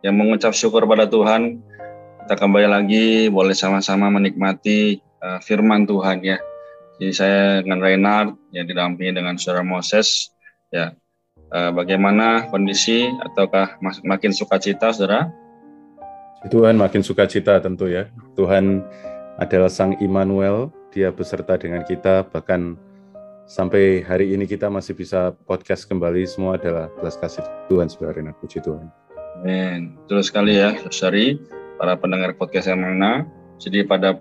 yang mengucap syukur pada Tuhan, kita kembali lagi boleh sama-sama menikmati uh, firman Tuhan ya. Jadi saya dengan Reinhard yang didampingi dengan saudara Moses ya. Uh, bagaimana kondisi ataukah makin sukacita saudara? Tuhan makin sukacita tentu ya. Tuhan adalah Sang Immanuel, Dia beserta dengan kita bahkan sampai hari ini kita masih bisa podcast kembali semua adalah belas kasih Tuhan saudara puji Tuhan. Amin. Betul sekali ya, Saudari, para pendengar podcast yang mana. Jadi pada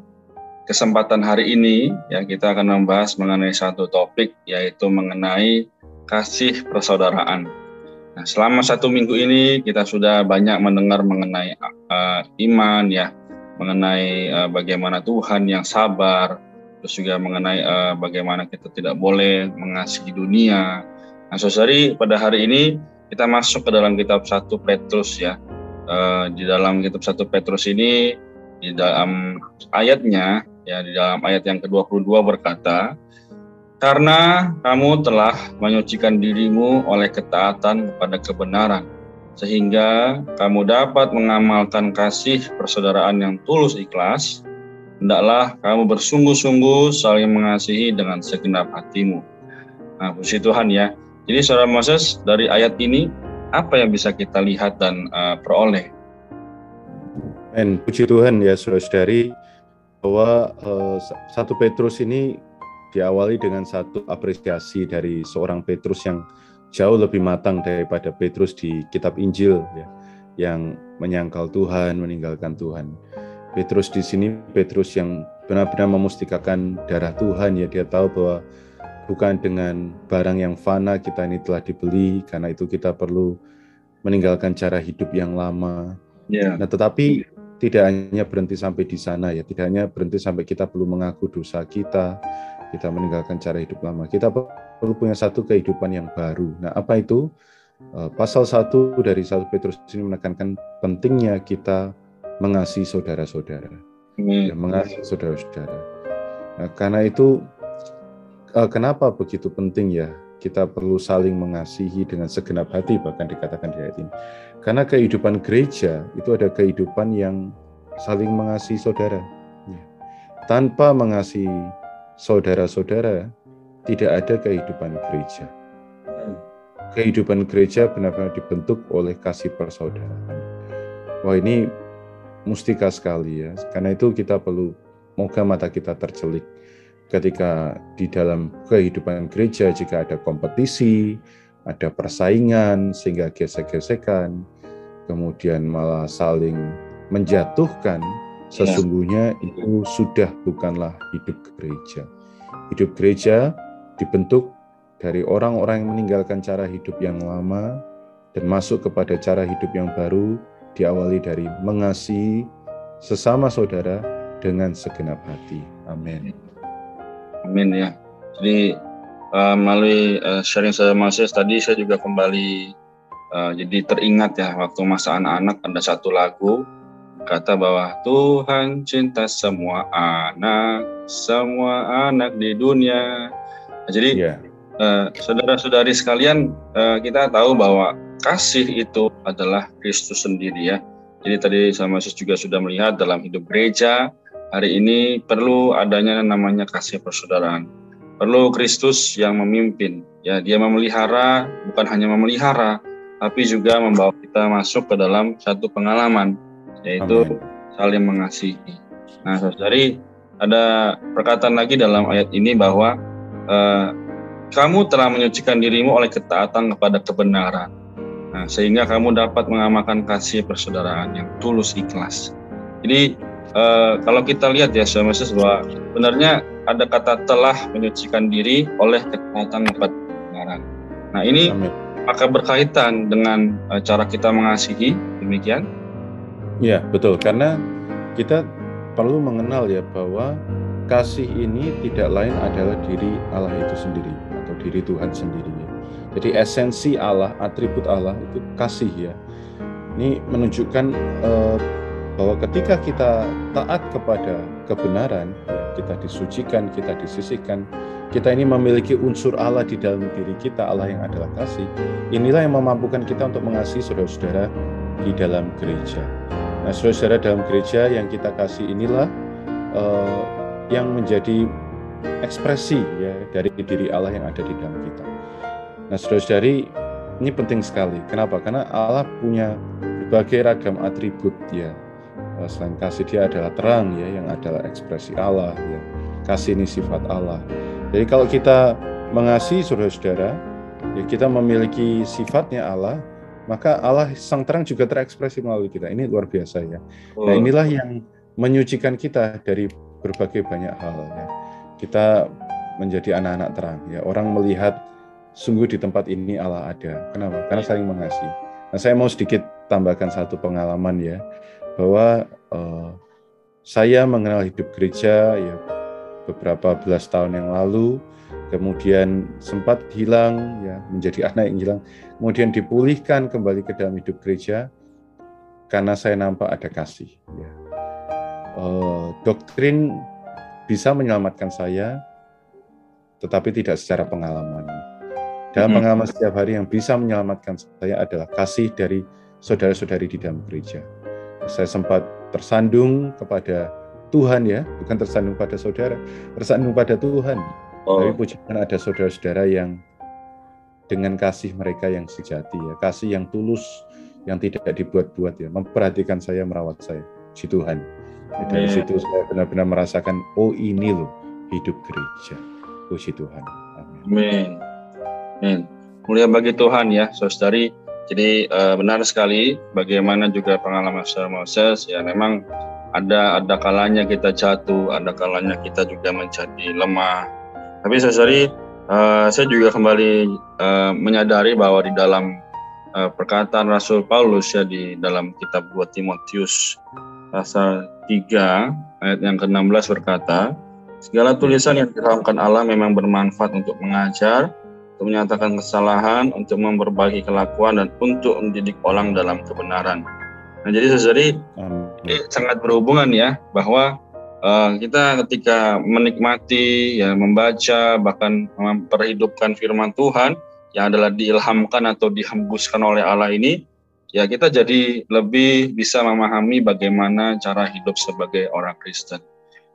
kesempatan hari ini ya kita akan membahas mengenai satu topik yaitu mengenai kasih persaudaraan. Nah, selama satu minggu ini kita sudah banyak mendengar mengenai uh, iman ya, mengenai uh, bagaimana Tuhan yang sabar, terus juga mengenai uh, bagaimana kita tidak boleh mengasihi dunia. Nah, saudari pada hari ini kita masuk ke dalam kitab 1 Petrus ya. Uh, di dalam kitab 1 Petrus ini di dalam ayatnya ya di dalam ayat yang ke-22 berkata, "Karena kamu telah menyucikan dirimu oleh ketaatan kepada kebenaran, sehingga kamu dapat mengamalkan kasih persaudaraan yang tulus ikhlas, hendaklah kamu bersungguh-sungguh saling mengasihi dengan segenap hatimu." Nah, puji Tuhan ya. Jadi saudara Moses dari ayat ini apa yang bisa kita lihat dan uh, peroleh? Men, puji Tuhan ya saudara-saudari bahwa uh, satu Petrus ini diawali dengan satu apresiasi dari seorang Petrus yang jauh lebih matang daripada Petrus di kitab Injil ya yang menyangkal Tuhan, meninggalkan Tuhan. Petrus di sini Petrus yang benar-benar memustikakan darah Tuhan ya dia tahu bahwa bukan dengan barang yang fana kita ini telah dibeli, karena itu kita perlu meninggalkan cara hidup yang lama. Yeah. Nah, tetapi tidak hanya berhenti sampai di sana ya, tidak hanya berhenti sampai kita perlu mengaku dosa kita, kita meninggalkan cara hidup lama. Kita perlu punya satu kehidupan yang baru. Nah, apa itu? Eh, pasal 1 dari 1 Petrus ini menekankan pentingnya kita mengasihi saudara-saudara. Hmm. Ya, mengasihi saudara-saudara. Nah, karena itu uh, kenapa begitu penting ya kita perlu saling mengasihi dengan segenap hati bahkan dikatakan di ayat ini. Karena kehidupan gereja itu ada kehidupan yang saling mengasihi saudara. Ya. Tanpa mengasihi saudara-saudara tidak ada kehidupan gereja. Kehidupan gereja benar-benar dibentuk oleh kasih persaudaraan. Wah ini mustika sekali ya. Karena itu kita perlu moga mata kita tercelik ketika di dalam kehidupan gereja jika ada kompetisi, ada persaingan sehingga gesek-gesekan, kemudian malah saling menjatuhkan, ya. sesungguhnya itu sudah bukanlah hidup gereja. Hidup gereja dibentuk dari orang-orang yang meninggalkan cara hidup yang lama dan masuk kepada cara hidup yang baru diawali dari mengasihi sesama saudara dengan segenap hati. Amin. Amin ya. Jadi uh, melalui uh, sharing saya Moses tadi saya juga kembali uh, jadi teringat ya waktu masa anak-anak ada satu lagu kata bahwa Tuhan cinta semua anak, semua anak di dunia. Nah, jadi yeah. uh, saudara-saudari sekalian uh, kita tahu bahwa kasih itu adalah Kristus sendiri ya. Jadi tadi sama Moses juga sudah melihat dalam hidup gereja hari ini perlu adanya namanya kasih persaudaraan. Perlu Kristus yang memimpin. Ya, dia memelihara, bukan hanya memelihara, tapi juga membawa kita masuk ke dalam satu pengalaman, yaitu Amen. saling mengasihi. Nah, saudari, ada perkataan lagi dalam ayat ini bahwa uh, kamu telah menyucikan dirimu oleh ketaatan kepada kebenaran. Nah, sehingga kamu dapat mengamalkan kasih persaudaraan yang tulus ikhlas. Jadi uh, kalau kita lihat ya Moses bahwa sebenarnya ada kata telah menyucikan diri oleh ketaatan kebenaran. Nah ini Amin. maka berkaitan dengan uh, cara kita mengasihi demikian. Ya, betul. Karena kita perlu mengenal ya bahwa kasih ini tidak lain adalah diri Allah itu sendiri atau diri Tuhan sendiri ya. Jadi esensi Allah, atribut Allah itu kasih ya. Ini menunjukkan uh, bahwa ketika kita taat kepada kebenaran, kita disucikan, kita disisihkan, kita ini memiliki unsur Allah di dalam diri kita, Allah yang adalah kasih. Inilah yang memampukan kita untuk mengasihi saudara-saudara di dalam gereja. Nah, saudara-saudara dalam gereja yang kita kasih inilah uh, yang menjadi ekspresi ya dari diri Allah yang ada di dalam kita. Nah, saudara-saudari, ini penting sekali. Kenapa? Karena Allah punya berbagai ragam atribut ya selain kasih dia adalah terang ya yang adalah ekspresi Allah ya kasih ini sifat Allah. Jadi kalau kita mengasihi saudara-saudara ya kita memiliki sifatnya Allah maka Allah sang terang juga terekspresi melalui kita. Ini luar biasa ya. Nah inilah yang menyucikan kita dari berbagai banyak hal ya. Kita menjadi anak-anak terang ya. Orang melihat sungguh di tempat ini Allah ada. Kenapa? Karena saling mengasihi. Nah saya mau sedikit tambahkan satu pengalaman ya bahwa uh, saya mengenal hidup gereja ya beberapa belas tahun yang lalu, kemudian sempat hilang ya menjadi anak yang hilang, kemudian dipulihkan kembali ke dalam hidup gereja karena saya nampak ada kasih. Ya. Uh, doktrin bisa menyelamatkan saya, tetapi tidak secara pengalaman. Dalam pengalaman setiap hari yang bisa menyelamatkan saya adalah kasih dari saudara-saudari di dalam gereja saya sempat tersandung kepada Tuhan ya, bukan tersandung pada saudara, tersandung pada Tuhan. Oh. Tapi puji Tuhan ada saudara-saudara yang dengan kasih mereka yang sejati ya, kasih yang tulus, yang tidak dibuat-buat ya, memperhatikan saya, merawat saya, si Tuhan. Ya, dari situ saya benar-benar merasakan, oh ini loh hidup gereja. Puji Tuhan. Amin. Amin. Mulia bagi Tuhan ya, saudari jadi uh, benar sekali bagaimana juga pengalaman Saudara Moses ya memang ada ada kalanya kita jatuh, ada kalanya kita juga menjadi lemah. Tapi saudari uh, saya juga kembali uh, menyadari bahwa di dalam uh, perkataan Rasul Paulus ya di dalam kitab 2 Timotius pasal 3 ayat yang ke-16 berkata, segala tulisan yang dirahamkan Allah memang bermanfaat untuk mengajar, untuk menyatakan kesalahan, untuk memperbaiki kelakuan, dan untuk mendidik orang dalam kebenaran. Nah, jadi sesuai ini sangat berhubungan ya bahwa uh, kita ketika menikmati, ya membaca, bahkan memperhidupkan firman Tuhan yang adalah diilhamkan atau dihembuskan oleh Allah ini, ya kita jadi lebih bisa memahami bagaimana cara hidup sebagai orang Kristen.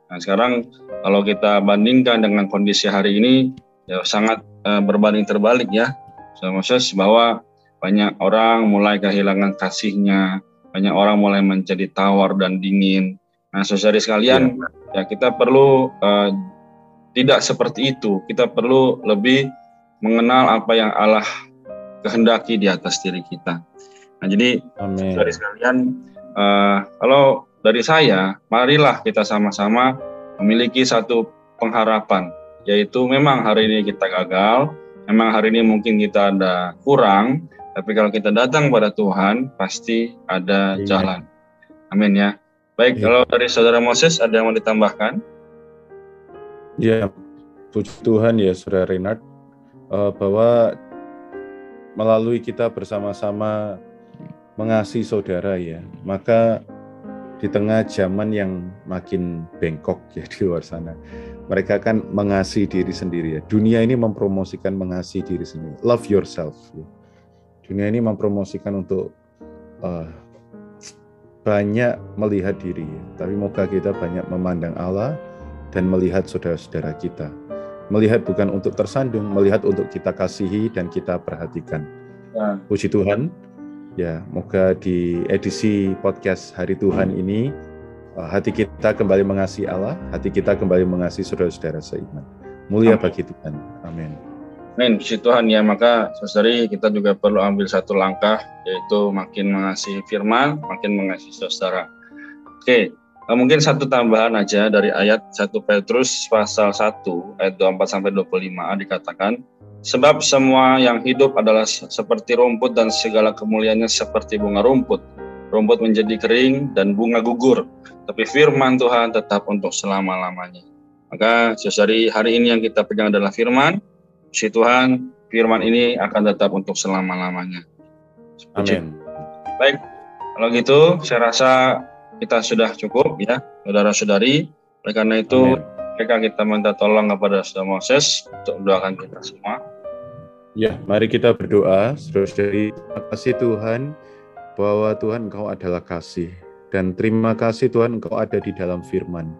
Nah sekarang kalau kita bandingkan dengan kondisi hari ini, ya sangat uh, berbanding terbalik ya sama Moses bahwa banyak orang mulai kehilangan kasihnya, banyak orang mulai menjadi tawar dan dingin. Nah, saudari sekalian, ya, ya kita perlu uh, tidak seperti itu. Kita perlu lebih mengenal apa yang Allah kehendaki di atas diri kita. Nah, jadi saudari sekalian, uh, kalau dari saya, marilah kita sama-sama memiliki satu pengharapan yaitu memang hari ini kita gagal, memang hari ini mungkin kita ada kurang, tapi kalau kita datang pada Tuhan pasti ada Amin. jalan. Amin ya. Baik, ya. kalau dari saudara Moses ada yang mau ditambahkan? Ya, puji Tuhan ya saudara Renard uh, bahwa melalui kita bersama-sama mengasihi saudara ya, maka di tengah zaman yang makin bengkok ya di luar sana, mereka kan mengasihi diri sendiri ya. Dunia ini mempromosikan mengasihi diri sendiri. Love yourself. Ya. Dunia ini mempromosikan untuk uh, banyak melihat diri ya. Tapi moga kita banyak memandang Allah dan melihat saudara-saudara kita. Melihat bukan untuk tersandung, melihat untuk kita kasihi dan kita perhatikan. Ya. Puji Tuhan. Ya, moga di edisi podcast Hari Tuhan ini Eh, hati kita kembali mengasihi Allah, hati kita kembali mengasihi saudara-saudara seiman. Mulia Amin. bagi Tuhan. Amin. Amin. Puji Tuhan ya, maka saudari kita juga perlu ambil satu langkah, yaitu makin mengasihi firman, makin mengasihi saudara. Oke, eh, mungkin satu tambahan aja dari ayat 1 Petrus pasal 1 ayat 24 sampai 25 dikatakan, sebab semua yang hidup adalah seperti rumput dan segala kemuliaannya seperti bunga rumput rumput menjadi kering, dan bunga gugur. Tapi firman Tuhan tetap untuk selama-lamanya. Maka sesari hari ini yang kita pegang adalah firman. Si Tuhan, firman ini akan tetap untuk selama-lamanya. Amin. Baik, kalau gitu saya rasa kita sudah cukup ya, saudara-saudari. Oleh karena itu, Amin mereka kita minta tolong kepada Saudara Moses untuk mendoakan kita semua. Ya, mari kita berdoa, saudara-saudari. Terima kasih Tuhan bahwa Tuhan Engkau adalah kasih. Dan terima kasih Tuhan Engkau ada di dalam firman.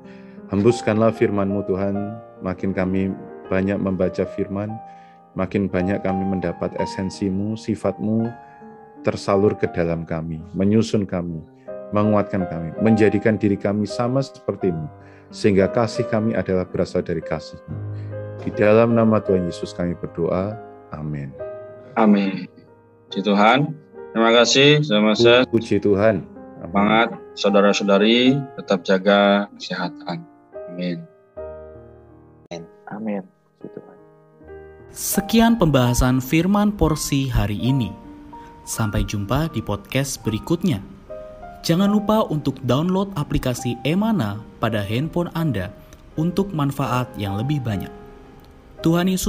Hembuskanlah firman-Mu Tuhan, makin kami banyak membaca firman, makin banyak kami mendapat esensimu, sifatmu tersalur ke dalam kami, menyusun kami, menguatkan kami, menjadikan diri kami sama sepertimu sehingga kasih kami adalah berasal dari kasih. Di dalam nama Tuhan Yesus kami berdoa. Amin. Amin. Puji Tuhan. Terima kasih, sama saya. Puji Tuhan. Semangat, saudara-saudari, tetap jaga kesehatan. Amin. Amin. Sekian pembahasan firman porsi hari ini. Sampai jumpa di podcast berikutnya. Jangan lupa untuk download aplikasi Emana pada handphone Anda untuk manfaat yang lebih banyak. Tuhan Yesus